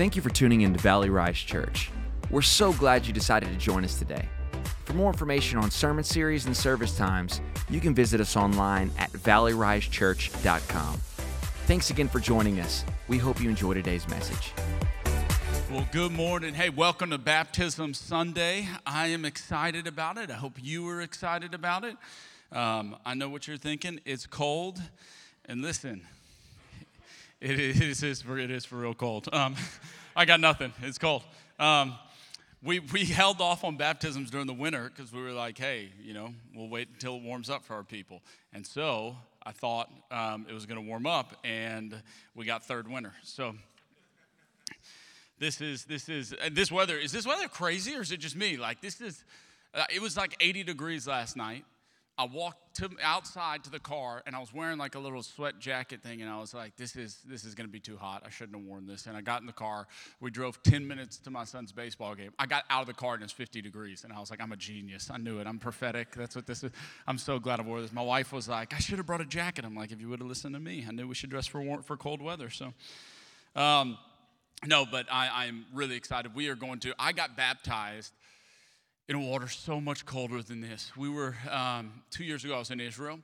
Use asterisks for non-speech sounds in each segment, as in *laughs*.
Thank you for tuning in to Valley Rise Church. We're so glad you decided to join us today. For more information on sermon series and service times, you can visit us online at valleyrisechurch.com. Thanks again for joining us. We hope you enjoy today's message. Well, good morning. Hey, welcome to Baptism Sunday. I am excited about it. I hope you are excited about it. Um, I know what you're thinking. It's cold. And listen, it is, it is, for, it is for real cold. Um, *laughs* I got nothing. It's cold. Um, we, we held off on baptisms during the winter because we were like, hey, you know, we'll wait until it warms up for our people. And so I thought um, it was going to warm up, and we got third winter. So this is this is this weather is this weather crazy or is it just me? Like this is, uh, it was like 80 degrees last night. I walked to outside to the car and I was wearing like a little sweat jacket thing and I was like, this is this is gonna be too hot. I shouldn't have worn this. And I got in the car. We drove 10 minutes to my son's baseball game. I got out of the car and it's 50 degrees. And I was like, I'm a genius. I knew it. I'm prophetic. That's what this is. I'm so glad I wore this. My wife was like, I should have brought a jacket. I'm like, if you would have listened to me, I knew we should dress for warm, for cold weather. So um, no, but I, I'm really excited. We are going to, I got baptized in water so much colder than this. We were um, two years ago. I was in Israel,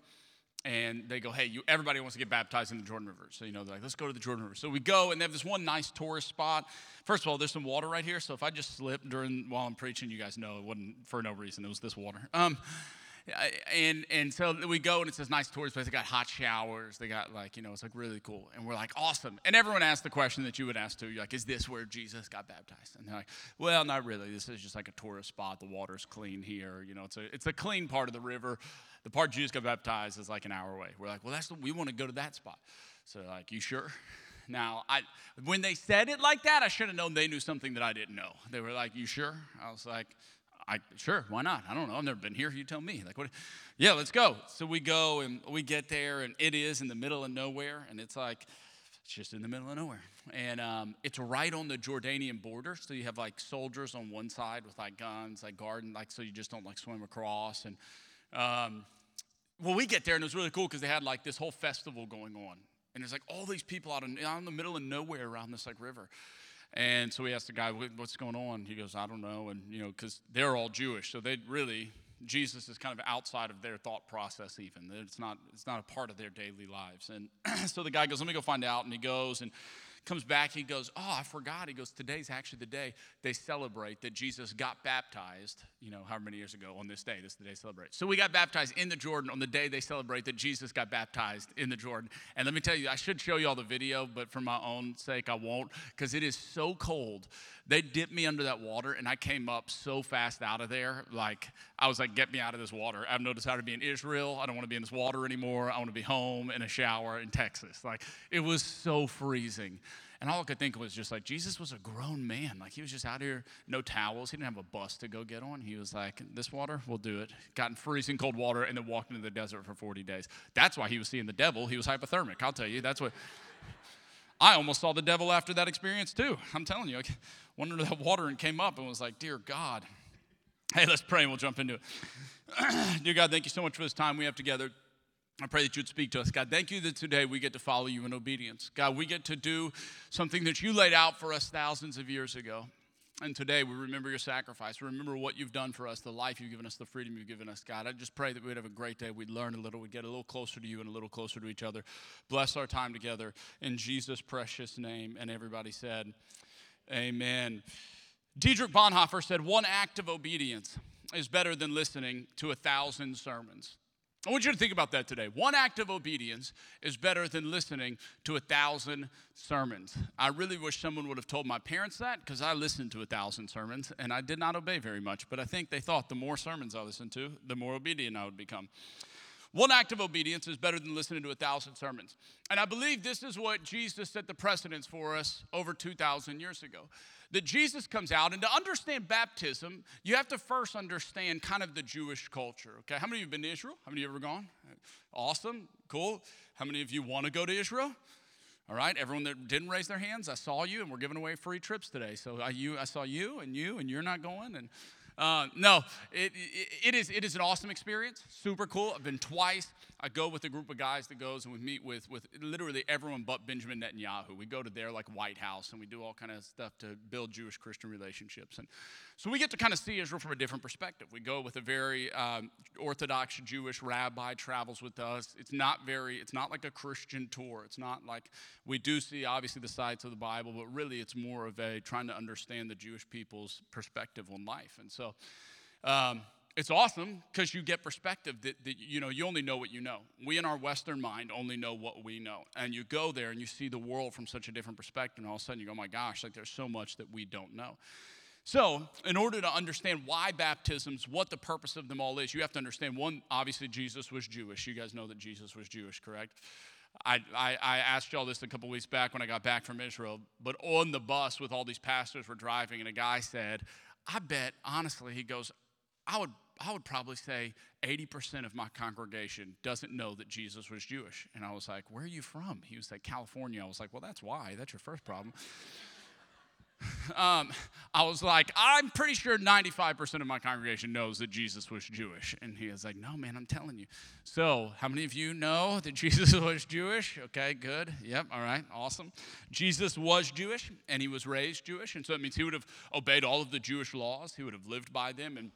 and they go, "Hey, you, everybody wants to get baptized in the Jordan River." So you know, they're like, "Let's go to the Jordan River." So we go, and they have this one nice tourist spot. First of all, there's some water right here. So if I just slip during while I'm preaching, you guys know it wasn't for no reason. It was this water. Um, and and so we go and it's this nice tourist place. They got hot showers. They got like you know it's like really cool. And we're like awesome. And everyone asks the question that you would ask too. You're like, is this where Jesus got baptized? And they're like, well, not really. This is just like a tourist spot. The water's clean here. You know, it's a it's a clean part of the river. The part Jesus got baptized is like an hour away. We're like, well, that's the, we want to go to that spot. So like, you sure? Now, I, when they said it like that, I should have known they knew something that I didn't know. They were like, "You sure?" I was like, I sure, why not? I don't know. I've never been here. You tell me. Like what? Yeah, let's go. So we go and we get there, and it is in the middle of nowhere, and it's like it's just in the middle of nowhere, and um, it's right on the Jordanian border. So you have like soldiers on one side with like guns, like guarding, like so you just don't like swim across. And um, well, we get there, and it was really cool because they had like this whole festival going on, and there's like all these people out in, out in the middle of nowhere around this like river. And so we asked the guy, what's going on? He goes, I don't know. And, you know, because they're all Jewish. So they really, Jesus is kind of outside of their thought process, even. It's not, it's not a part of their daily lives. And *clears throat* so the guy goes, let me go find out. And he goes, and comes back, he goes, Oh, I forgot. He goes, Today's actually the day they celebrate that Jesus got baptized, you know, however many years ago on this day. This is the day they celebrate. So we got baptized in the Jordan on the day they celebrate that Jesus got baptized in the Jordan. And let me tell you, I should show you all the video, but for my own sake, I won't, because it is so cold. They dipped me under that water, and I came up so fast out of there. Like, I was like, Get me out of this water. I've noticed how to be in Israel. I don't want to be in this water anymore. I want to be home in a shower in Texas. Like, it was so freezing. And all I could think was just like, Jesus was a grown man. Like, he was just out here, no towels. He didn't have a bus to go get on. He was like, This water, we'll do it. Got in freezing cold water and then walked into the desert for 40 days. That's why he was seeing the devil. He was hypothermic. I'll tell you. That's what. I almost saw the devil after that experience too. I'm telling you, went under that water and came up and was like, Dear God. Hey, let's pray and we'll jump into it. *clears throat* Dear God, thank you so much for this time we have together. I pray that you'd speak to us. God, thank you that today we get to follow you in obedience. God, we get to do something that you laid out for us thousands of years ago. And today we remember your sacrifice. We remember what you've done for us, the life you've given us, the freedom you've given us, God. I just pray that we'd have a great day. We'd learn a little, we'd get a little closer to you and a little closer to each other. Bless our time together in Jesus' precious name. And everybody said, Amen. Dietrich Bonhoeffer said, One act of obedience is better than listening to a thousand sermons. I want you to think about that today. One act of obedience is better than listening to a thousand sermons. I really wish someone would have told my parents that because I listened to a thousand sermons and I did not obey very much. But I think they thought the more sermons I listened to, the more obedient I would become. One act of obedience is better than listening to a thousand sermons. And I believe this is what Jesus set the precedence for us over 2,000 years ago that Jesus comes out, and to understand baptism, you have to first understand kind of the Jewish culture. Okay, how many of you have been to Israel? How many of you ever gone? Awesome, cool. How many of you want to go to Israel? All right, everyone that didn't raise their hands, I saw you, and we're giving away free trips today. So I, you, I saw you, and you, and you're not going, and Uh, no, it, it, it, is, it is an awesome experience. Super cool. I've been twice. I go with a group of guys that goes and we meet with, with literally everyone but Benjamin Netanyahu. We go to their like White House and we do all kind of stuff to build Jewish Christian relationships. And so we get to kind of see Israel from a different perspective. We go with a very um, Orthodox Jewish rabbi travels with us. It's not very, it's not like a Christian tour. It's not like we do see obviously the sides of the Bible, but really it's more of a trying to understand the Jewish people's perspective on life. And so um, it's awesome because you get perspective that, that, you know you only know what you know. We in our western mind only know what we know. And you go there and you see the world from such a different perspective and all of a sudden you go oh my gosh like there's so much that we don't know. So in order to understand why baptisms what the purpose of them all is you have to understand one obviously jesus was jewish. You guys know that jesus was jewish correct? I, I, I, asked y'all this a couple weeks back when I got back from Israel, but on the bus with all these pastors were driving, and a guy said, I bet, honestly, he goes, I would I would probably say 80% of my congregation doesn't know that Jesus was Jewish. And I was like, Where are you from? He was like, California. I was like, Well, that's why. That's your first problem. Um, I was like, I'm pretty sure 95% of my congregation knows that Jesus was Jewish. And he was like, No, man, I'm telling you. So, how many of you know that *laughs* Jesus was Jewish? Okay, good. Yep, all right, awesome. Jesus was Jewish and he was raised Jewish. And so it means he would have obeyed all of the Jewish laws, he would have lived by them. And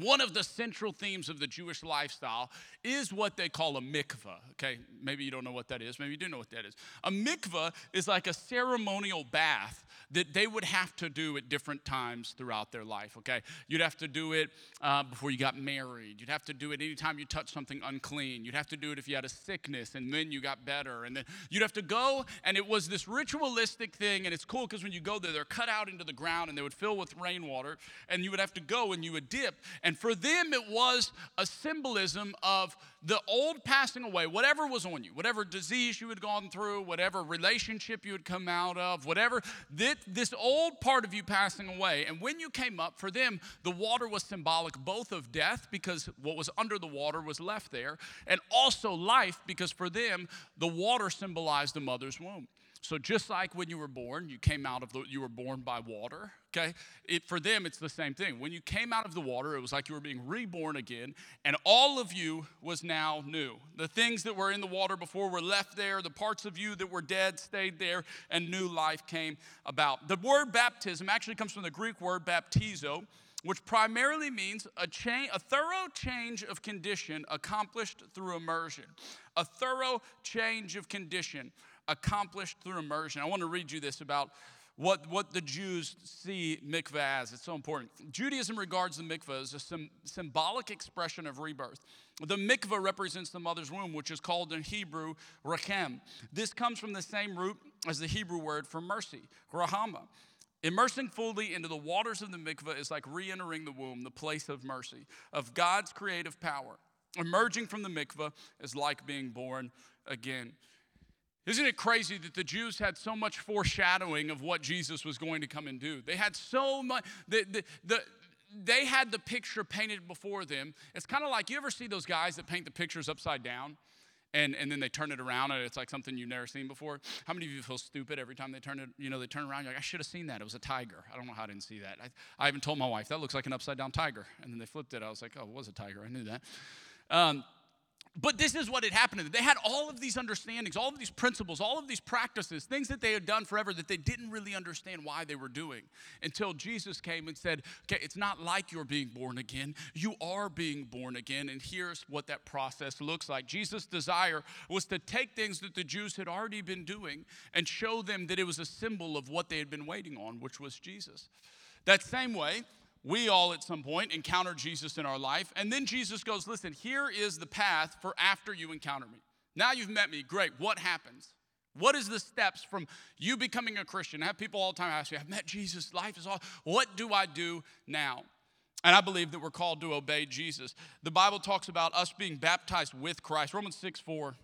one of the central themes of the Jewish lifestyle is what they call a mikvah. Okay, maybe you don't know what that is. Maybe you do know what that is. A mikvah is like a ceremonial bath that they would have to do at different times throughout their life. Okay, you'd have to do it uh, before you got married. You'd have to do it anytime you touched something unclean. You'd have to do it if you had a sickness and then you got better. And then you'd have to go, and it was this ritualistic thing. And it's cool because when you go there, they're cut out into the ground and they would fill with rainwater, and you would have to go and you would dip. And for them, it was a symbolism of the old passing away, whatever was on you, whatever disease you had gone through, whatever relationship you had come out of, whatever, this, this old part of you passing away. And when you came up, for them, the water was symbolic both of death, because what was under the water was left there, and also life, because for them, the water symbolized the mother's womb. So just like when you were born, you came out of the, you were born by water. Okay, it, for them it's the same thing. When you came out of the water, it was like you were being reborn again, and all of you was now new. The things that were in the water before were left there. The parts of you that were dead stayed there, and new life came about. The word baptism actually comes from the Greek word baptizo, which primarily means a, cha- a thorough change of condition accomplished through immersion. A thorough change of condition accomplished through immersion. I want to read you this about what, what the Jews see mikvah as. It's so important. Judaism regards the mikvah as a sim- symbolic expression of rebirth. The mikvah represents the mother's womb, which is called in Hebrew rachem. This comes from the same root as the Hebrew word for mercy, rahama. Immersing fully into the waters of the mikvah is like re entering the womb, the place of mercy, of God's creative power. Emerging from the mikvah is like being born again. Isn't it crazy that the Jews had so much foreshadowing of what Jesus was going to come and do? They had so much, the, the, the, they had the picture painted before them. It's kind of like you ever see those guys that paint the pictures upside down? And, and then they turn it around and it's like something you've never seen before. How many of you feel stupid every time they turn it, you know, they turn around, you're like, I should have seen that. It was a tiger. I don't know how I didn't see that. I, I even told my wife, that looks like an upside down tiger. And then they flipped it. I was like, oh, it was a tiger. I knew that. Um, but this is what had happened to them. They had all of these understandings, all of these principles, all of these practices, things that they had done forever that they didn't really understand why they were doing until Jesus came and said, Okay, it's not like you're being born again. You are being born again. And here's what that process looks like. Jesus' desire was to take things that the Jews had already been doing and show them that it was a symbol of what they had been waiting on, which was Jesus. That same way, we all at some point encounter Jesus in our life. And then Jesus goes, Listen, here is the path for after you encounter me. Now you've met me. Great. What happens? What is the steps from you becoming a Christian? I have people all the time ask me, I've met Jesus, life is all. What do I do now? And I believe that we're called to obey Jesus. The Bible talks about us being baptized with Christ. Romans 6 4.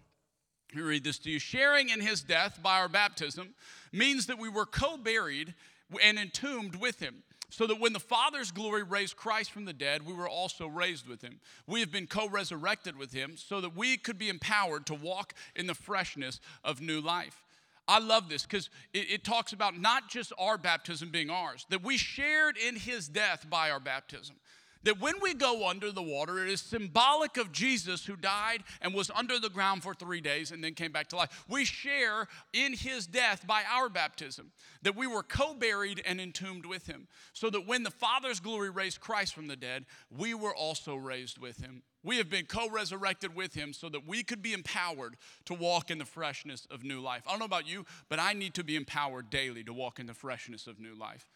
Let me read this to you. Sharing in his death by our baptism means that we were co buried and entombed with him so that when the Father's glory raised Christ from the dead, we were also raised with him. We have been co resurrected with him so that we could be empowered to walk in the freshness of new life. I love this because it, it, talks about not just our baptism being ours, that we shared in his death by our baptism. That when we go under the water, it is symbolic of Jesus who died and was under the ground for three days and then came back to life. We share in his death by our baptism, that we were co buried and entombed with him, so that when the Father's glory raised Christ from the dead, we were also raised with him. We have been co resurrected with him so that we could be empowered to walk in the freshness of new life. I don't know about you, but I need to be empowered daily to walk in the freshness of new life.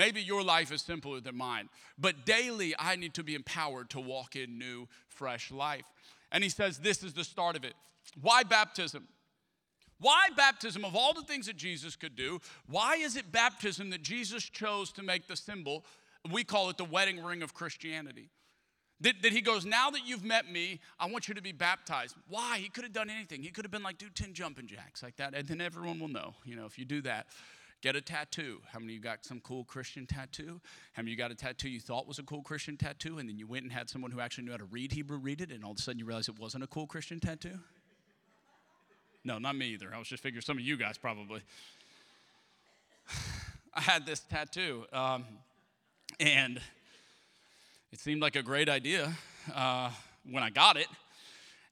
Maybe your life is simpler than mine, but daily I need to be empowered to walk in new, fresh life. And he says this is the start of it. Why baptism? Why baptism? Of all the things that Jesus could do, why is it baptism that Jesus chose to make the symbol? We call it the wedding ring of Christianity. That, that he goes, Now that you've met me, I want you to be baptized. Why? He could have done anything. He could have been like, Do 10 jumping jacks like that, and then everyone will know, you know, if you do that. Get a tattoo. How many of you got some cool Christian tattoo? How many of you got a tattoo you thought was a cool Christian tattoo, and then you went and had someone who actually knew how to read Hebrew read it, and all of a sudden you realized it wasn't a cool Christian tattoo? No, not me either. I was just figuring some of you guys probably. *sighs* I had this tattoo, um, and it seemed like a great idea uh, when I got it.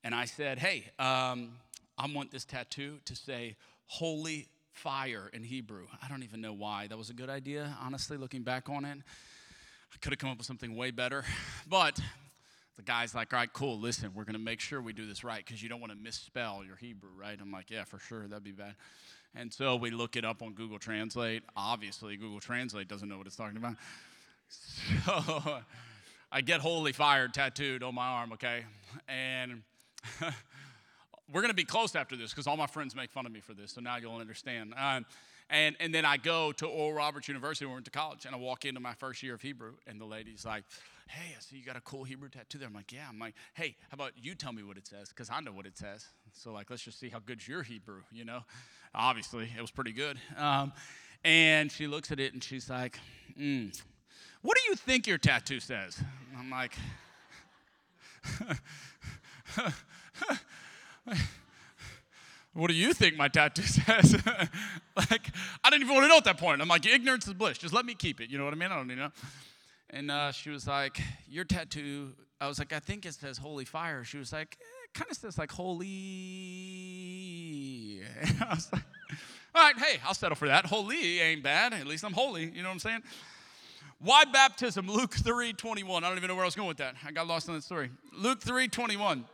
And I said, hey, um, I want this tattoo to say, Holy Fire in Hebrew. I don't even know why. That was a good idea, honestly, looking back on it. I could have come up with something way better. *laughs* But the guy's like, all right, cool, listen, we're going to make sure we do this right because you don't want to misspell your Hebrew, right? I'm like, yeah, for sure, that'd be bad. And so we look it up on Google Translate. Obviously, Google Translate doesn't know what it's talking about. *laughs* So I get holy fire tattooed on my arm, okay? And *laughs* we're going to be close after this because all my friends make fun of me for this, so now you'll understand. Um, and, and then I go to Oral Roberts University, where I went to college, and I walk into my first year of Hebrew, and the lady's like, Hey, I see you got a cool Hebrew tattoo there. I'm like, Yeah. I'm like, Hey, how about you tell me what it says? Because I know what it says. So, like, let's just see how good's your Hebrew, you know? Obviously, it was pretty good. Um, and she looks at it and she's like, mm, what do you think your tattoo says? I'm like, *laughs* *laughs* *laughs* what do you think my tattoo *laughs* says? like, I didn't even want to know at that point. I'm like, ignorance is bliss. Just let me keep it. You know what I mean? I don't to know. And uh, she was like, your tattoo, I was like, I think it says holy fire. She was like, eh, it kind of says like holy. And *laughs* I was like, all right, hey, I'll settle for that. Holy ain't bad. At least I'm holy. You know what I'm saying? Why baptism? Luke 3 21. I don't even know where I was going with that. I got lost in that story. Luke 3 21.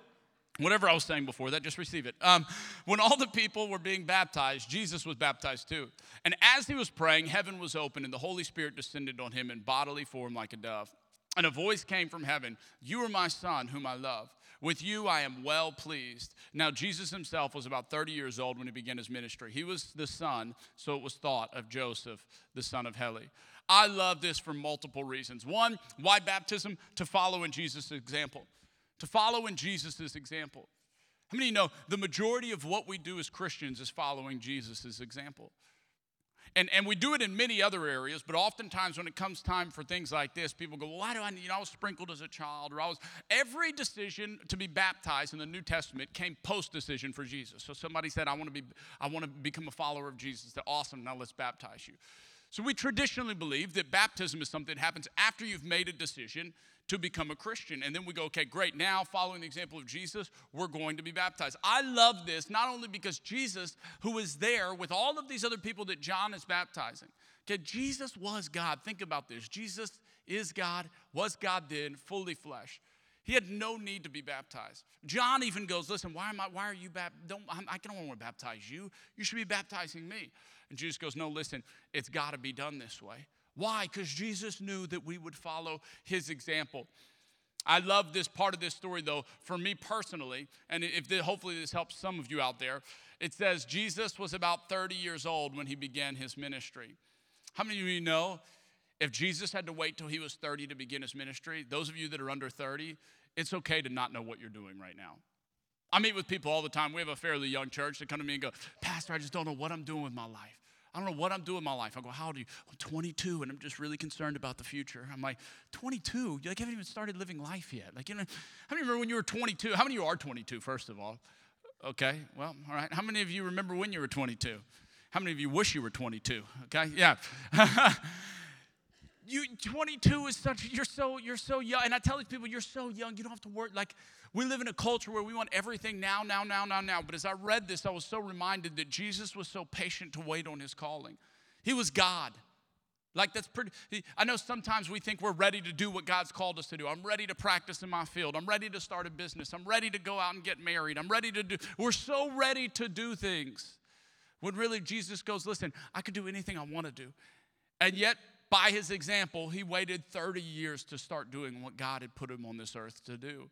Whatever I was saying before that, just receive it. Um, when all the people were being baptized, Jesus was baptized too. And as he was praying, heaven was open and the Holy Spirit descended on him in bodily form like a dove. And a voice came from heaven You are my son, whom I love. With you I am well pleased. Now, Jesus himself was about 30 years old when he began his ministry. He was the son, so it was thought, of Joseph, the son of Heli. I love this for multiple reasons. One, why baptism? To follow in Jesus' example. To follow in Jesus' example. How many you know the majority of what we do as Christians is following Jesus' example? And, and we do it in many other areas, but oftentimes when it comes time for things like this, people go, well, why do I, you know, I was sprinkled as a child, or I was, every decision to be baptized in the New Testament came post-decision for Jesus. So somebody said, I want to be, I want to become a follower of Jesus. They're awesome, now let's baptize you. So we traditionally believe that baptism is something that happens after you've made a decision to become a Christian. And then we go, okay, great. Now, following the example of Jesus, we're going to be baptized. I love this not only because Jesus, who was there with all of these other people that John is baptizing, okay, Jesus was God. Think about this. Jesus is God, was God then, fully flesh. He had no need to be baptized. John even goes, "Listen, why am I? Why are you baptized? Don't I don't want to baptize you. You should be baptizing me." And Jesus goes, "No, listen, it's got to be done this way. Why? Because Jesus knew that we would follow His example." I love this part of this story, though, for me personally, and if the, hopefully this helps some of you out there. It says Jesus was about 30 years old when he began his ministry. How many of you know if Jesus had to wait till he was 30 to begin his ministry, those of you that are under 30, it's okay to not know what you're doing right now. I meet with people all the time. We have a fairly young church that come to me and go, Pastor, I just don't know what I'm doing with my life. I don't know what I'm doing with my life. I go, How old are you? I'm 22 and I'm just really concerned about the future. I'm like, 22? You like, haven't even started living life yet. Like, you know, how many remember when you were 22? How many of you are 22, first of all? Okay, well, all right. How many of you remember when you were 22? How many of you wish you were 22? Okay, yeah. *laughs* you 22 is such you're so you're so young and i tell these people you're so young you don't have to work like we live in a culture where we want everything now now now now now. But as i read this i was so reminded that jesus was so patient to wait on his calling. He was god. Like that's pretty i know sometimes we think we're ready to do what god's called us to do. I'm ready to practice in my field. I'm ready to start a business. I'm ready to go out and get married. I'm ready to do we're so ready to do things. When really jesus goes listen i could do anything i want to do. And yet by his example, he waited 30 years to start doing what God had put him on this earth to do.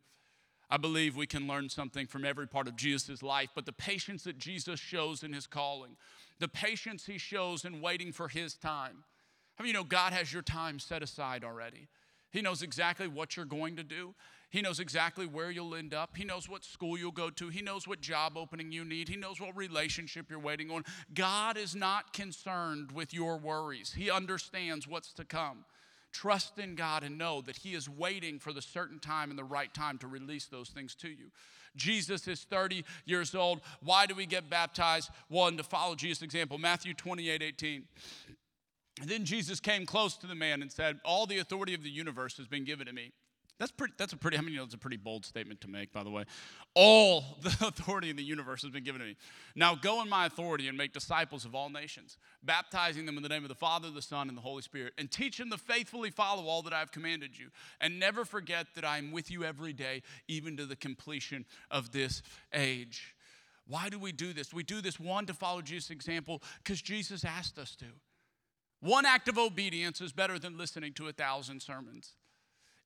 I believe we can learn something from every part of Jesus' life, but the patience that Jesus shows in his calling, the patience he shows in waiting for his time. How many you know God has your time set aside already? He knows exactly what you're going to do. He knows exactly where you'll end up. He knows what school you'll go to. He knows what job opening you need. He knows what relationship you're waiting on. God is not concerned with your worries, He understands what's to come. Trust in God and know that He is waiting for the certain time and the right time to release those things to you. Jesus is 30 years old. Why do we get baptized? One, to follow Jesus' example. Matthew 28 18. And then Jesus came close to the man and said, All the authority of the universe has been given to me. That's pretty. That's a pretty. How many know it's a pretty bold statement to make? By the way, all the *laughs* authority in the universe has been given to me. Now go in my authority and make disciples of all nations, baptizing them in the name of the Father, the Son, and the Holy Spirit, and teach them to faithfully follow all that I have commanded you, and never forget that I am with you every day, even to the completion of this age. Why do we do this? We do this one to follow Jesus' example because Jesus asked us to. One act of obedience is better than listening to a thousand sermons.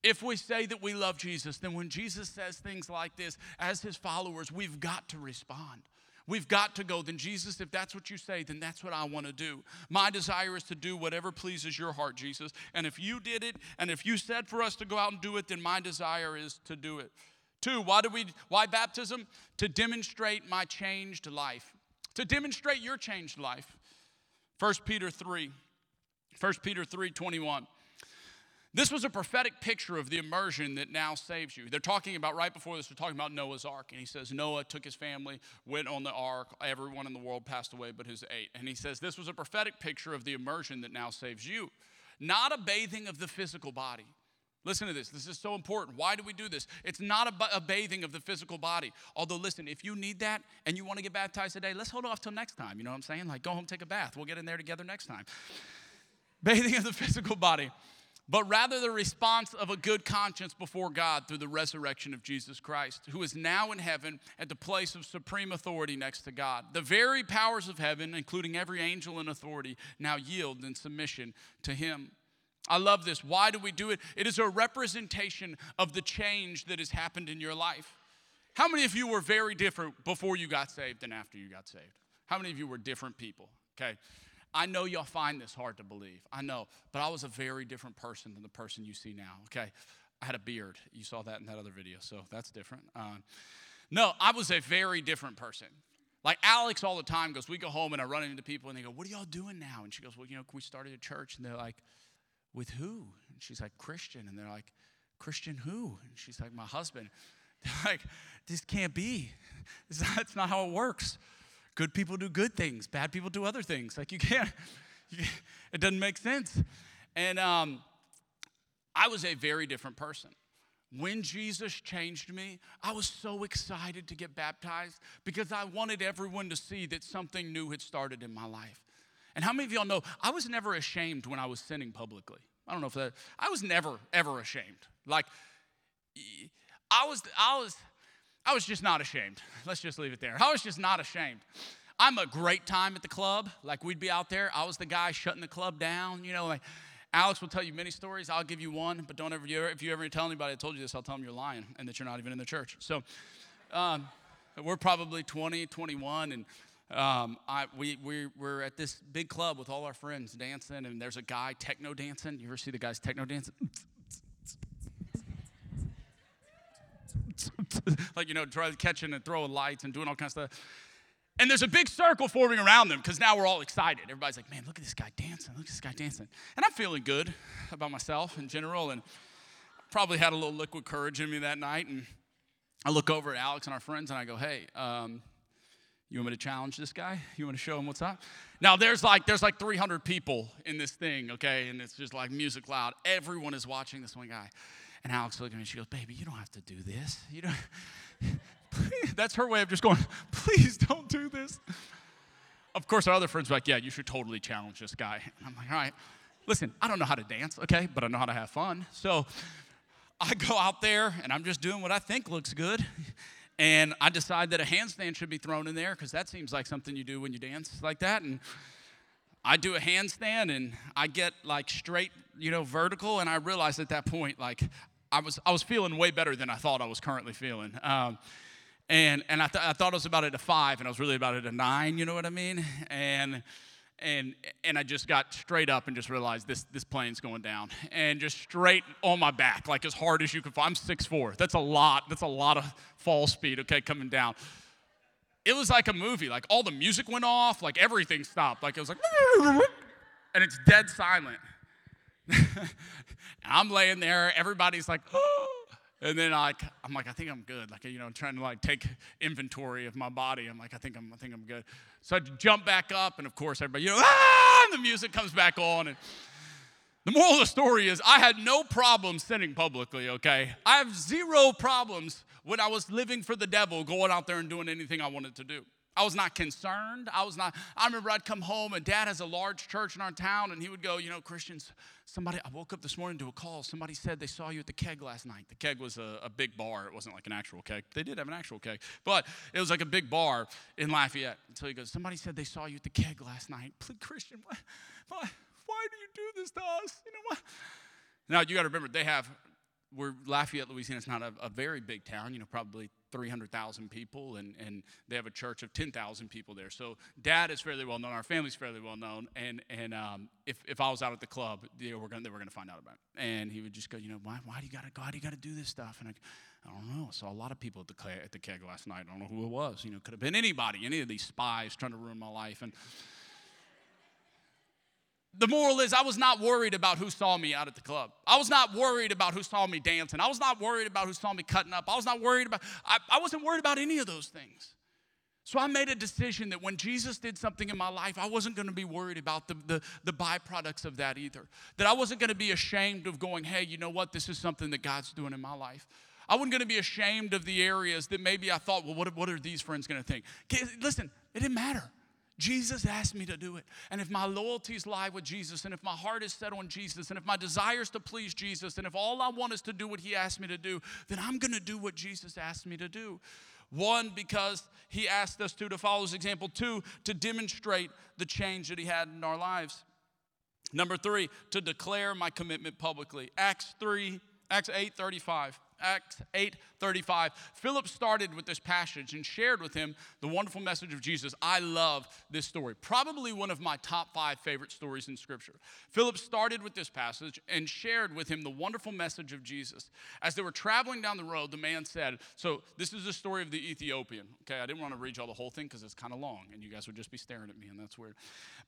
If we say that we love Jesus, then when Jesus says things like this, as his followers, we've got to respond. We've got to go, then Jesus, if that's what you say, then that's what I want to do. My desire is to do whatever pleases your heart, Jesus. And if you did it, and if you said for us to go out and do it, then my desire is to do it. Two, why do we why baptism? To demonstrate my changed life. To demonstrate your changed life. 1 Peter 3. 1 Peter 3 21. This was a prophetic picture of the immersion that now saves you. They're talking about, right before this, they're talking about Noah's ark. And he says, Noah took his family, went on the ark. Everyone in the world passed away but his eight. And he says, This was a prophetic picture of the immersion that now saves you, not a bathing of the physical body. Listen to this. This is so important. Why do we do this? It's not a, bathing of the physical body. Although, listen, if you need that and you want to get baptized today, let's hold off till next time. You know what I'm saying? Like, go home, take a bath. We'll get in there together next time. Bathing of the physical body but rather the response of a good conscience before God through the resurrection of Jesus Christ, who is now in heaven at the place of supreme authority next to God. The very powers of heaven, including every angel in authority, now yield in submission to him. I love this. Why do we do it? It is a representation of the change that has happened in your life. How many of you were very different before you got saved and after you got saved? How many of you were different people? Okay. I know y'all find this hard to believe. I know, but I was a very different person than the person you see now. Okay, I had a beard. You saw that in that other video, so that's different. Uh, no, I was a very different person. Like Alex all the time goes, we go home and I run into people and they go, What are y'all doing now? And she goes, Well, you know, we started a church. And they're like, With who? And she's like, Christian. And they're like, Christian who? And she's like, My husband. *laughs* They're like, This can't be. *laughs* That's not how it works. Good people do good things, bad people do other things. Like you can't, *laughs* you, it doesn't make sense. And um, I was a very different person. When Jesus changed me, I was so excited to get baptized because I wanted everyone to see that something new had started in my life. And how many of y'all know I was never ashamed when I was sinning publicly? I don't know if that, I was never, ever ashamed. Like, I was, I was, I was just not ashamed. *laughs* Let's just leave it there. I was just not ashamed. I'm a great time at the club. Like we'd be out there. I was the guy shutting the club down. You know, like Alex will tell you many stories. I'll give you one, but don't ever, if you ever tell anybody I told you this, I'll tell them you're lying and that you're not even in the church. So um, we're probably 20, 21, and um, I, we, we, we're at this big club with all our friends dancing, and there's a guy techno dancing. You ever see the guys techno dancing? *laughs* like, you know, try catching and throwing lights and doing all kinds of stuff. And there's a big circle forming around them because now we're all excited. Everybody's like, man, look at this guy dancing. Look at this guy dancing. And I'm feeling good about myself in general. And probably had a little liquid courage in me that night. And I look over at Alex and our friends and I go, hey, um, You want me to challenge this guy? You want to show him what's up? Now there's like there's like 300 people in this thing, okay, and it's just like music loud. Everyone is watching this one guy, and Alex looks at me. And she goes, "Baby, you don't have to do this. You don't." *laughs* That's her way of just going, "Please don't do this." Of course, our other friends are like, "Yeah, you should totally challenge this guy." And I'm like, "All right, listen, I don't know how to dance, okay, but I know how to have fun." So I go out there and I'm just doing what I think looks good. And I decide that a handstand should be thrown in there because that seems like something you do when you dance like that. And I do a handstand and I get like straight, you know, vertical. And I realize at that point, like, I was, I was feeling way better than I thought I was currently feeling. Um, and and I, th- I thought I was about at a five, and I was really about at a nine, you know what I mean? And and and I just got straight up and just realized this this plane's going down and just straight on my back like as hard as you fall. I'm six four. That's a lot. That's a lot of fall speed, okay, coming down. It was like a movie. Like all the music went off, like everything stopped. Like it was like and it's dead silent. *laughs* I'm laying there, everybody's like oh. *gasps* And then like I'm like I think I'm good. Like you know, trying to like take inventory of my body. I'm like I think I'm I think I'm good. So I jump back up, and of course everybody you know ah, and the music comes back on. And the moral of the story is I had no problem sinning publicly. Okay, I have zero problems when I was living for the devil, going out there and doing anything I wanted to do. I was not concerned. I was not, I remember I'd come home and dad has a large church in our town and he would go, you know, Christians, somebody, I woke up this morning to a call. Somebody said they saw you at the keg last night. The keg was a, a big bar. It wasn't like an actual keg. They did have an actual keg, but it was like a big bar in Lafayette. And so he goes, somebody said they saw you at the keg last night. Please, Christian, why, why, why do you do this to us? You know what? Now you got to remember, they have we're Lafayette, Louisiana is not a, a, very big town, you know, probably 300,000 people, and, and they have a church of 10,000 people there. So dad is fairly well known, our family's fairly well known, and, and um, if, if I was out at the club, they were gonna, they were gonna find out about it. And he would just go, you know, why, why do you gotta go, why do you gotta do this stuff? And I, I don't know. I saw a lot of people at the, at the keg last night. I don't know who it was. You know, could have been anybody, any of these spies trying to ruin my life. And the moral is, I was not worried about who saw me out at the club. I was not worried about who saw me dancing. I was not worried about who saw me cutting up. I was not worried about, I, I wasn't worried about any of those things. So I made a decision that when Jesus did something in my life, I wasn't going to be worried about the, the, the, byproducts of that either. That I wasn't going to be ashamed of going, hey, you know what? This is something that God's doing in my life. I wasn't going to be ashamed of the areas that maybe I thought, well, what, what are these friends going to think? Listen, it didn't matter. Jesus asked me to do it. And if my loyalties lie with Jesus, and if my heart is set on Jesus, and if my desire is to please Jesus, and if all I want is to do what He asked me to do, then I'm going to do what Jesus asked me to do. One, because He asked us to, to follow His example. Two, to demonstrate the change that He had in our lives. Number three, to declare my commitment publicly. Acts 3, Acts 8 35. Acts 8 35. Philip started with this passage and shared with him the wonderful message of Jesus. I love this story. Probably one of my top five favorite stories in Scripture. Philip started with this passage and shared with him the wonderful message of Jesus. As they were traveling down the road, the man said, So, this is the story of the Ethiopian. Okay, I didn't want to read y'all the whole thing because it's kind of long and you guys would just be staring at me, and that's weird.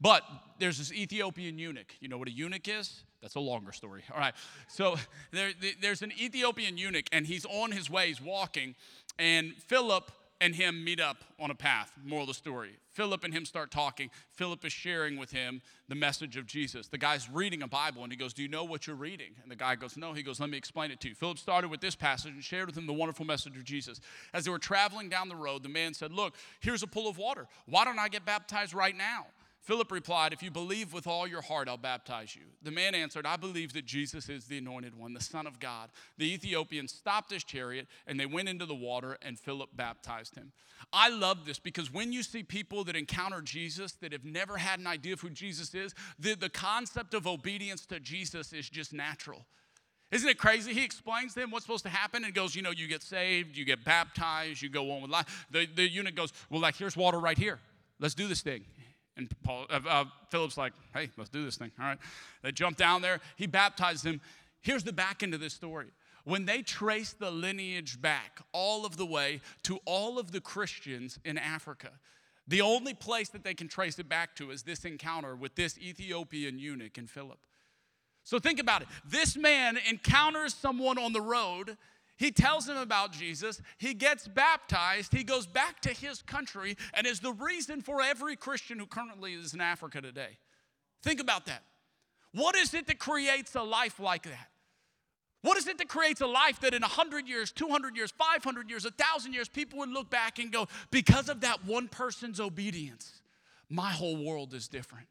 But there's this Ethiopian eunuch. You know what a eunuch is? That's a longer story. All right. So there, there's an Ethiopian eunuch, and he's on his way, he's walking, and Philip and him meet up on a path. Moral of the story. Philip and him start talking. Philip is sharing with him the message of Jesus. The guy's reading a Bible and he goes, Do you know what you're reading? And the guy goes, No. He goes, Let me explain it to you. Philip started with this passage and shared with him the wonderful message of Jesus. As they were traveling down the road, the man said, Look, here's a pool of water. Why don't I get baptized right now? Philip replied, If you believe with all your heart, I'll baptize you. The man answered, I believe that Jesus is the anointed one, the Son of God. The Ethiopian stopped his chariot and they went into the water, and Philip baptized him. I love this because when you see people that encounter Jesus that have never had an idea of who Jesus is, the, the concept of obedience to Jesus is just natural. Isn't it crazy? He explains to them what's supposed to happen and goes, You know, you get saved, you get baptized, you go on with life. The, the eunuch goes, Well, like, here's water right here. Let's do this thing. And Paul, uh, uh, Philip's like, hey, let's do this thing. All right. They jump down there. He baptized them. Here's the back end of this story. When they trace the lineage back all of the way to all of the Christians in Africa, the only place that they can trace it back to is this encounter with this Ethiopian eunuch and Philip. So think about it. This man encounters someone on the road He tells him about Jesus. He gets baptized. He goes back to his country and is the reason for every Christian who currently is in Africa today. Think about that. What is it that creates a life like that? What is it that creates a life that in 100 years, 200 years, 500 years, 1,000 years, people would look back and go, because of that one person's obedience, my whole world is different.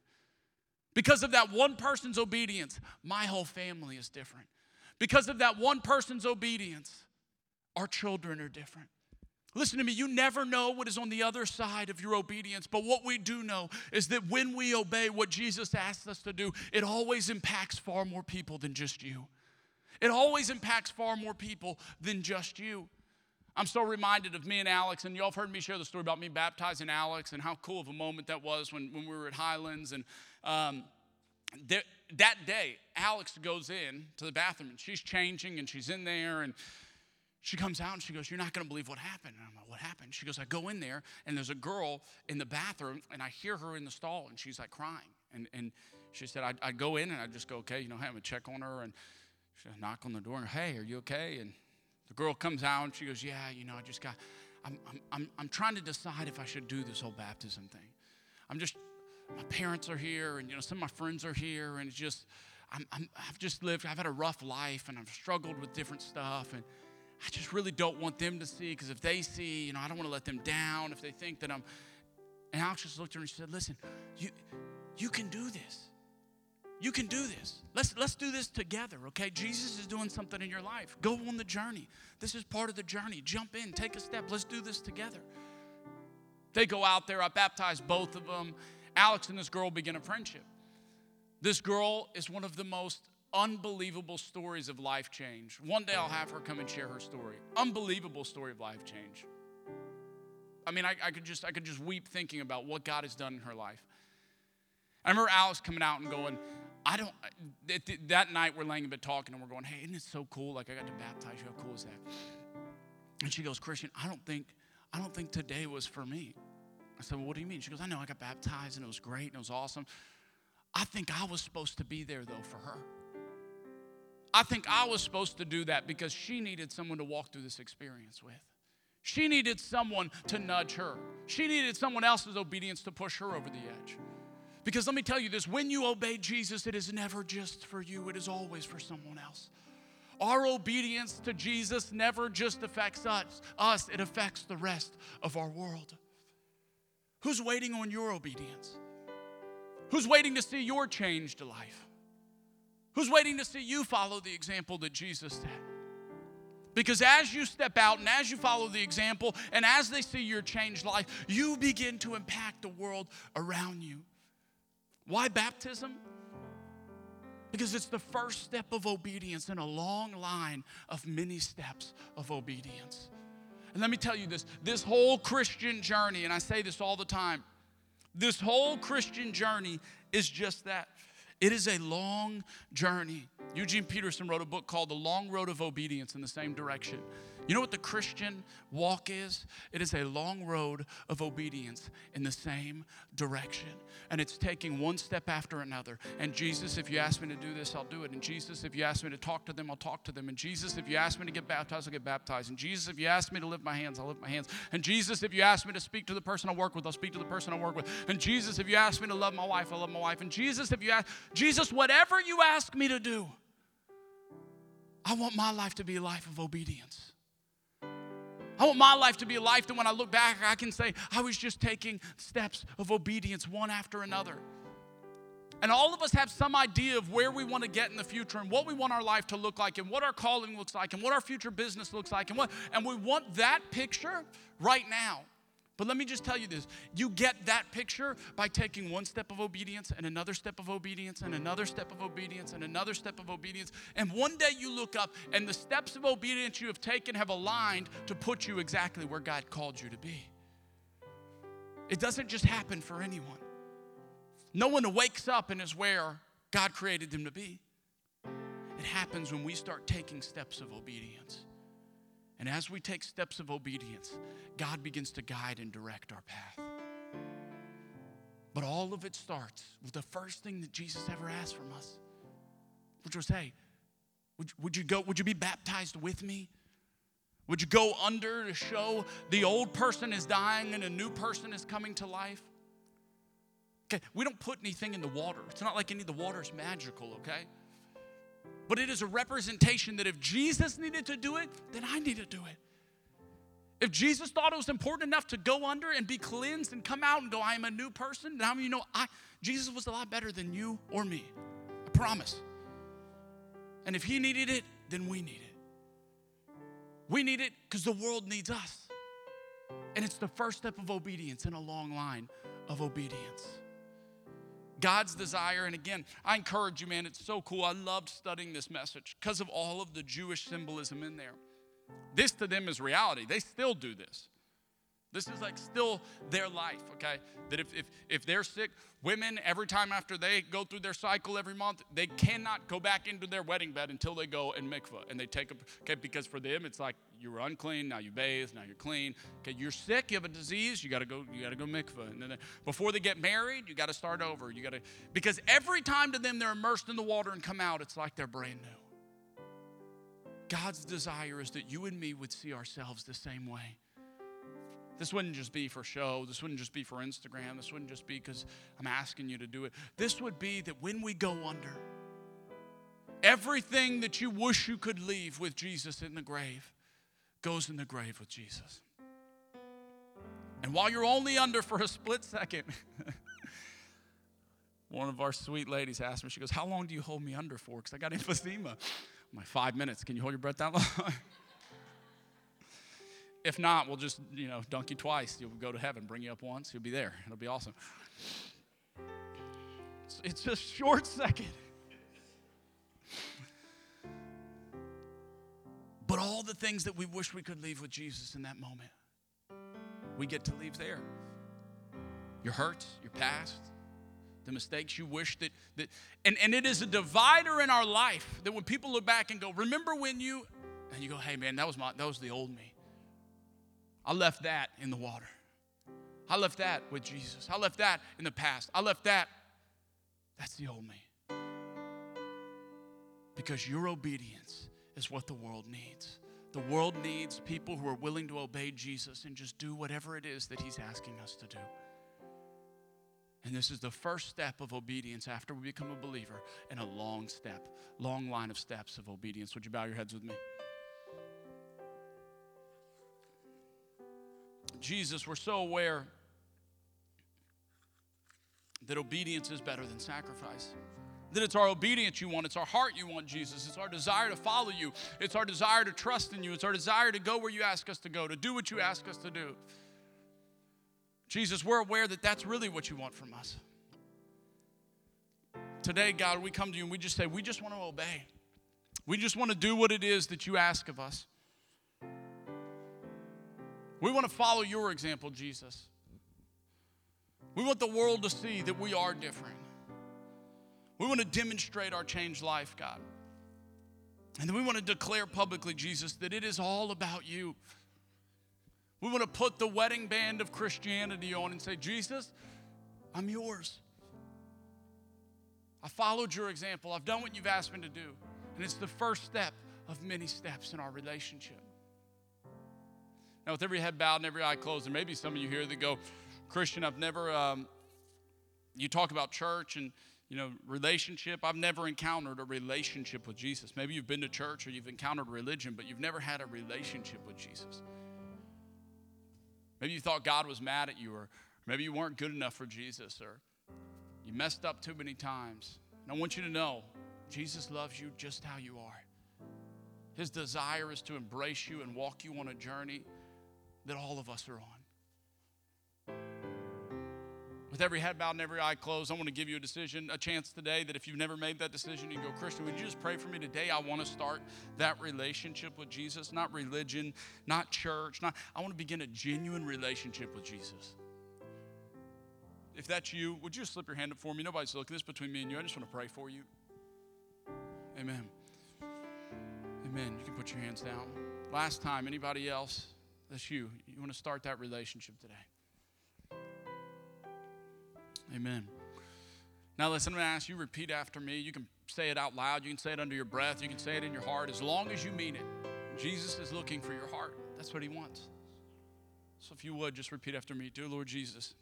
Because of that one person's obedience, my whole family is different. Because of that one person's obedience, our children are different. Listen to me, you never know what is on the other side of your obedience, but what we do know is that when we obey what Jesus asks us to do, it always impacts far more people than just you. It always impacts far more people than just you. I'm so reminded of me and Alex, and y'all have heard me share the story about me baptizing Alex and how cool of a moment that was when, when we were at Highlands. And um, there, that day, Alex goes in to the bathroom and she's changing and she's in there and she comes out and she goes, You're not to believe what happened. And I'm like, What happened? She goes, I go in there and there's a girl in the bathroom and I hear her in the stall and she's like crying. And, and she said, I'd, I'd go in and I'd just go, Okay, you know, going to check on her. And she knock on the door and, Hey, are you okay? And the girl comes out and she goes, Yeah, you know, I just got, I'm, I'm, I'm, I'm trying to decide if I should do this whole baptism thing. I'm just, my parents are here and, you know, some of my friends are here and it's just, I'm, I'm, I've just lived, I've had a rough life and I've struggled with different stuff. And I just really don't want them to see because if they see, you know, I don't want to let them down if they think that I'm. And Alex just looked at her and she said, Listen, you, you can do this. You can do this. Let's, let's do this together, okay? Jesus is doing something in your life. Go on the journey. This is part of the journey. Jump in, take a step. Let's do this together. They go out there. I baptize both of them. Alex and this girl begin a friendship. This girl is one of the most unbelievable stories of life change. One day I'll have her come and share her story. Unbelievable story of life change. I mean, I, I could just I could just weep thinking about what God has done in her life. I remember Alex coming out and going, I don't, that night we're laying in bed talking and we're going, hey, isn't it so cool? Like I got to baptize you. How cool is that? And she goes, Christian, I don't think, I don't think today was for me. I said, well, what do you mean? She goes, I know I got baptized and it was great and it was awesome. I think I was supposed to be there though for her. I think I was supposed to do that because she needed someone to walk through this experience with. She needed someone to nudge her. She needed someone else's obedience to push her over the edge. Because let me tell you this when you obey Jesus, it is never just for you, it is always for someone else. Our obedience to Jesus never just affects us, us, it affects the rest of our world. Who's waiting on your obedience? Who's waiting to see your changed life? Who's waiting to see you follow the example that Jesus set? Because as you step out and as you follow the example and as they see your changed life, you begin to impact the world around you. Why baptism? Because it's the first step of obedience in a long line of many steps of obedience. And let me tell you this this whole Christian journey, and I say this all the time, this whole Christian journey is just that. It is a long journey. Eugene Peterson wrote a book called The Long Road of Obedience in the same direction. You know what the Christian walk is? It is a long road of obedience in the same direction. And it's taking one step after another. And Jesus, if you ask me to do this, I'll do it. And Jesus, if you ask me to talk to them, I'll talk to them. And Jesus, if you ask me to get baptized, I'll get baptized. And Jesus, if you ask me to lift my hands, I'll lift my hands. And Jesus, if you ask me to speak to the person I work with, I'll speak to the person I work with. And Jesus, if you ask me to love my wife, I'll love my wife. And Jesus, if you ask, Jesus, whatever you ask me to do, I want my life to be a life of obedience. I want my life to be a life that when I look back, I can say, I was just taking steps of obedience one after another. And all of us have some idea of where we want to get in the future and what we want our life to look like and what our calling looks like and what our future business looks like and what and we want that picture right now. But let me just tell you this you get that picture by taking one step of obedience and another step of obedience and another step of obedience and another step of obedience. And one day you look up and the steps of obedience you have taken have aligned to put you exactly where God called you to be. It doesn't just happen for anyone. No one wakes up and is where God created them to be. It happens when we start taking steps of obedience. And as we take steps of obedience, God begins to guide and direct our path. But all of it starts with the first thing that Jesus ever asked from us, which was, hey, would, would you go, would you be baptized with me? Would you go under to show the old person is dying and a new person is coming to life? Okay, we don't put anything in the water. It's not like any of the water is magical, okay? But it is a representation that if Jesus needed to do it, then I need to do it. If Jesus thought it was important enough to go under and be cleansed and come out and go, I am a new person, many you know I Jesus was a lot better than you or me? I promise. And if he needed it, then we need it. We need it because the world needs us. And it's the first step of obedience in a long line of obedience. God's desire, and again, I encourage you, man, it's so cool. I loved studying this message because of all of the Jewish symbolism in there. This to them is reality. They still do this. This is like still their life, okay? That if, if, if they're sick, women, every time after they go through their cycle every month, they cannot go back into their wedding bed until they go and mikvah. And they take a, okay, because for them, it's like you were unclean, now you bathe, now you're clean. Okay, you're sick, you have a disease, you gotta go, you gotta go mikvah. And then before they get married, you gotta start over. You gotta, because every time to them they're immersed in the water and come out, it's like they're brand new. God's desire is that you and me would see ourselves the same way. This wouldn't just be for show. This wouldn't just be for Instagram. This wouldn't just be because I'm asking you to do it. This would be that when we go under, everything that you wish you could leave with Jesus in the grave goes in the grave with Jesus. And while you're only under for a split second, *laughs* one of our sweet ladies asked me, she goes, How long do you hold me under for? Because I got emphysema. I'm like, Five minutes. Can you hold your breath that long? *laughs* If not, we'll just, you know, dunk you twice. You'll go to heaven, bring you up once, you'll be there. It'll be awesome. It's a short *laughs* second. But all the things that we wish we could leave with Jesus in that moment, we get to leave there. Your hurts, your past, the mistakes you wish that, that and, and it is a divider in our life that when people look back and go, remember when you, and you go, hey man, that was my, that was the old me. I left that in the water. I left that with Jesus. I left that in the past. I left that. That's the old me. Because your obedience is what the world needs. The world needs people who are willing to obey Jesus and just do whatever it is that He's asking us to do. And this is the first step of obedience after we become a believer and a long step, long line of steps of obedience. Would you bow your heads with me? Jesus, we're so aware that obedience is better than sacrifice. That it's our obedience you want, it's our heart you want, Jesus. It's our desire to follow you, it's our desire to trust in you, it's our desire to go where you ask us to go, to do what you ask us to do. Jesus, we're aware that that's really what you want from us. Today, God, we come to you and we just say, we just want to obey. We just want to do what it is that you ask of us. We want to follow your example, Jesus. We want the world to see that we are different. We want to demonstrate our changed life, God. And then we want to declare publicly, Jesus, that it is all about you. We want to put the wedding band of Christianity on and say, Jesus, I'm yours. I followed your example. I've done what you've asked me to do. And it's the first step of many steps in our relationship. Now, with every head bowed and every eye closed, and maybe some of you here that go, Christian, I've never, um, you talk about church and, you know, relationship. I've never encountered a relationship with Jesus. Maybe you've been to church or you've encountered religion, but you've never had a relationship with Jesus. Maybe you thought God was mad at you, or maybe you weren't good enough for Jesus, or you messed up too many times. And I want you to know Jesus loves you just how you are. His desire is to embrace you and walk you on a journey that all of us are on. With every head bowed and every eye closed, I want to give you a decision, a chance today that if you've never made that decision, you go, Christian, would you just pray for me today? I want to start that relationship with Jesus, not religion, not church, not I want to begin a genuine relationship with Jesus. If that's you, would you just slip your hand up for me? Nobody's looking. This between me and you. I just want to pray for you. Amen. Amen. You can put your hands down. Last time, anybody else? That's you. You want to start that relationship today. Amen. Now, listen, I'm going to ask you repeat after me. You can say it out loud. You can say it under your breath. You can say it in your heart as long as you mean it. Jesus is looking for your heart. That's what he wants. So if you would, just repeat after me Dear Lord Jesus,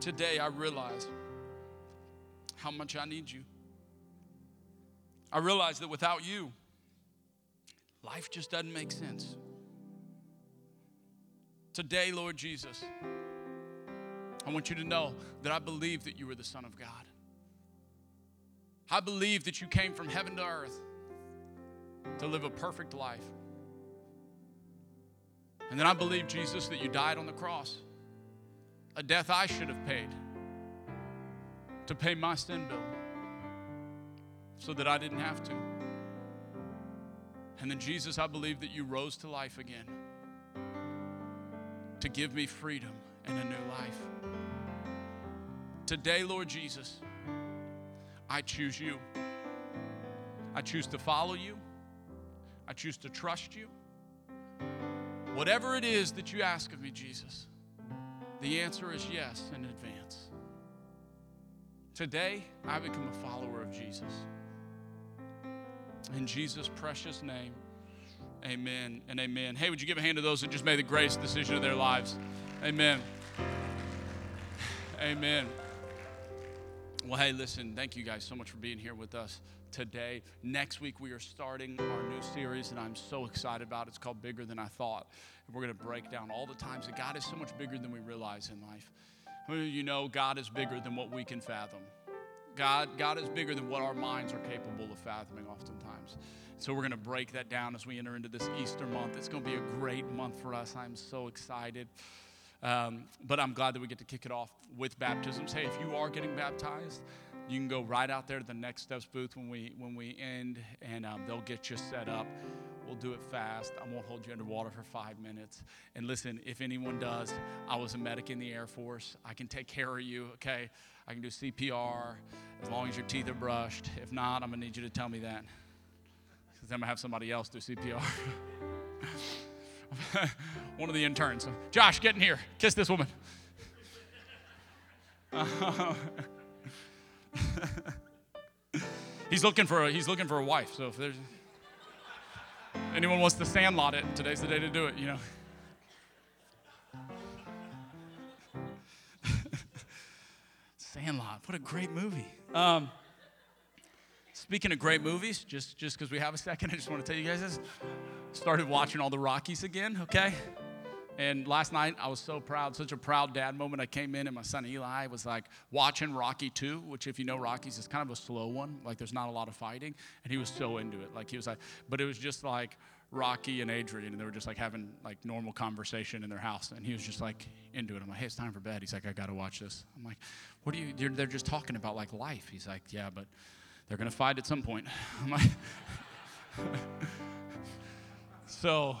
today I realize how much I need you. I realize that without you, life just doesn't make sense. Today, Lord Jesus, I want you to know that I believe that you are the Son of God. I believe that you came from heaven to earth to live a perfect life. And then I believe, Jesus, that you died on the cross, a death I should have paid to pay my sin bill so that I didn't have to. And then, Jesus, I believe that you rose to life again to give me freedom and a new life. Today, Lord Jesus, I choose you. I choose to follow you. I choose to trust you. Whatever it is that you ask of me, Jesus, the answer is yes in advance. Today, I become a follower of Jesus. In Jesus' precious name, amen and amen. Hey, would you give a hand to those that just made the greatest decision of their lives? Amen. Amen. Well, hey, listen, thank you guys so much for being here with us today. Next week, we are starting our new series that I'm so excited about. It's called Bigger Than I Thought. And we're going to break down all the times that God is so much bigger than we realize in life. You know, God is bigger than what we can fathom. God, God is bigger than what our minds are capable of fathoming oftentimes. So we're going to break that down as we enter into this Easter month. It's going to be a great month for us. I'm so excited. Um, but I'm glad that we get to kick it off with baptisms. Hey, if you are getting baptized, you can go right out there to the next steps booth when we when we end, and um, they'll get you set up. We'll do it fast. I won't hold you underwater for five minutes. And listen, if anyone does, I was a medic in the Air Force. I can take care of you. Okay, I can do CPR as long as your teeth are brushed. If not, I'm gonna need you to tell me that, because I'm gonna have somebody else do CPR. *laughs* one of the interns. Josh, get in here. Kiss this woman. *laughs* he's looking for a, he's looking for a wife. So if there's anyone wants to sandlot it, today's the day to do it. You know. *laughs* Sandlot. What a great movie. Um, speaking of great movies, just just because we have a second, *laughs* I just want to tell you guys this started watching all the Rockies again, okay? And last night I was so proud, such a proud dad moment. I came in and my son Eli was like watching Rocky 2, which if you know Rockies is kind of a slow one. Like there's not a lot of fighting. And he was so into it. Like he was like, but it was just like Rocky and Adrian, and they were just like having like normal conversation in their house. And he was just like into it. I'm like, hey, it's time for bed. He's like, I gotta watch this. I'm like, what are you, they're just talking about like life. He's like, yeah, but they're gonna fight at some point. *laughs* *laughs* So,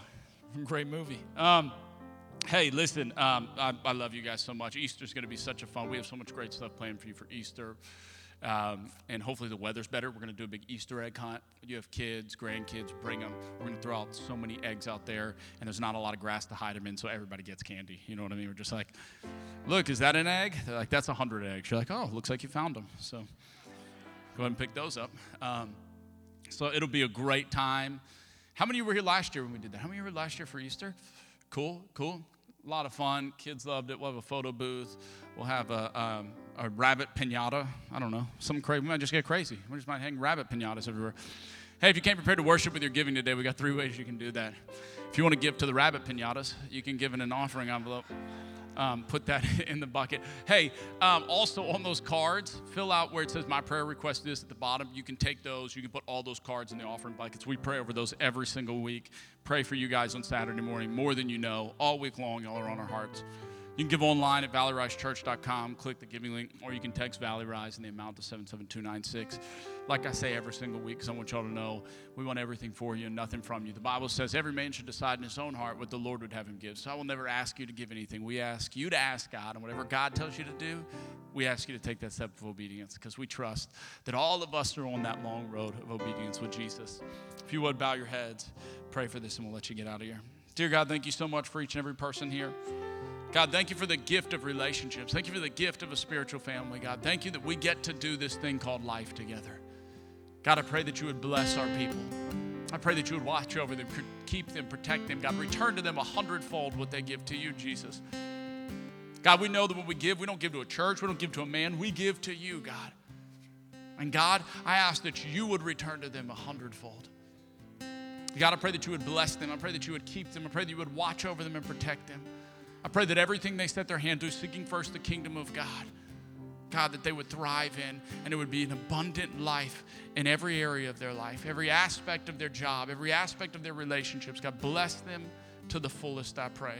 great movie. Um, hey, listen, um, I, I, love you guys so much. Easter's going to be such a fun. We have so much great stuff planned for you for Easter. Um, and hopefully the weather's better. We're going to do a big Easter egg hunt. You have kids, grandkids, bring them. We're going to throw out so many eggs out there, and there's not a lot of grass to hide them in, so everybody gets candy. You know what I mean? We're just like, look, is that an egg? They're like, that's a 100 eggs. You're like, oh, looks like you found them. So go ahead and pick those up. Um, so it'll be a great time. How many were here last year when we did that? How many were last year for Easter? Cool, cool. A lot of fun. Kids loved it. We'll have a photo booth. We'll have a, um, a rabbit pinata. I don't know. Something crazy. We might just get crazy. We just might hang rabbit pinatas everywhere. Hey, if you came prepared to worship with your giving today, we got three ways you can do that. If you want to give to the rabbit pinatas, you can give in an offering envelope um, put that *laughs* in the bucket. Hey, um, also on those cards, fill out where it says my prayer request is at the bottom. You can take those. You can put all those cards in the offering buckets. We pray over those every single week. Pray for you guys on Saturday morning more than you know. All week long, y'all are on our hearts. You can give online at valleyrisechurch.com, click the giving link, or you can text Valley Rise in the amount to 77296. Like I say every single week, because I want y'all to know we want everything for you and nothing from you. The Bible says every man should decide in his own heart what the Lord would have him give. So I will never ask you to give anything. We ask you to ask God, and whatever God tells you to do, we ask you to take that step of obedience because we trust that all of us are on that long road of obedience with Jesus. If you would bow your heads, pray for this, and we'll let you get out of here. Dear God, thank you so much for each and every person here. God, thank you for the gift of relationships. Thank you for the gift of a spiritual family, God. Thank you that we get to do this thing called life together. God, I pray that you would bless our people. I pray that you would watch over them, keep them, protect them. God, return to them a hundredfold what they give to you, Jesus. God, we know that when we give, we don't give to a church, we don't give to a man, we give to you, God. And God, I ask that you would return to them a hundredfold. God, I pray that you would bless them. I pray that you would keep them. I pray that you would watch over them and protect them. I pray that everything they set their hand to, seeking first the kingdom of God, God, that they would thrive in and it would be an abundant life in every area of their life, every aspect of their job, every aspect of their relationships. God, bless them to the fullest, I pray.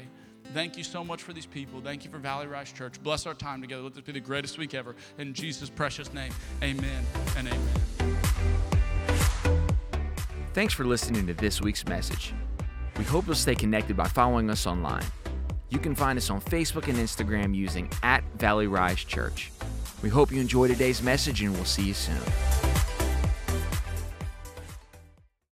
Thank you so much for these people. Thank you for Valley Rise Church. Bless our time together. Let this be the greatest week ever. In Jesus' precious name, amen and amen. Thanks for listening to this week's message. We hope you'll stay connected by following us online. You can find us on Facebook and Instagram using at Valley Rise Church. We hope you enjoy today's message and we'll see you soon.